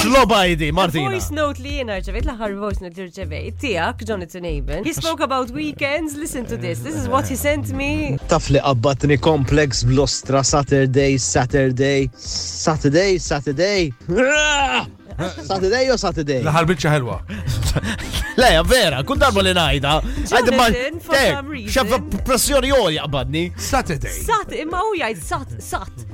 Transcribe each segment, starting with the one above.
Xloba idi, Martina. Voice note li jena rċevejt, l-ħar voice note li rċevejt, tijak, Jonathan Aben. He spoke about weekends, listen to this, this is what he sent me. Taf li qabbatni komplex blostra Saturday, Saturday, Saturday, Saturday. Saturday jo Saturday. Laħar bicċa ħelwa. Le, vera, kun darba li najda. Għaddi ma. Xabba pressjoni joli għabadni. Saturday. Sat, imma u jgħid sat, sat.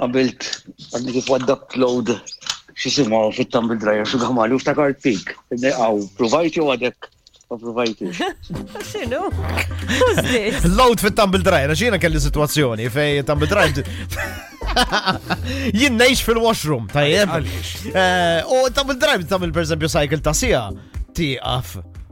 Għabilt, għadni kif għad upload xisimaw fit-tumble dryer xu għamali u ftakart pik. Għaw, provajti u għadek provajti. Xinu? Load fit-tumble dryer, xina kelli situazzjoni fej tumble dryer. Jinn nejx fil-washroom, tajjeb. Eh, u tumble dryer tamil per esempio cycle ta' sija tiqaf.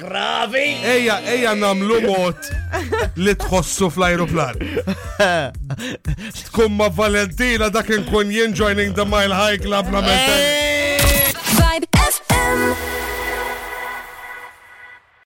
gravi. Ejja, ejja namlu mod li tħossu fl-ajruplan. Tkun ma' Valentina dak inkun jien joining the Mile High Club la Vibe FM.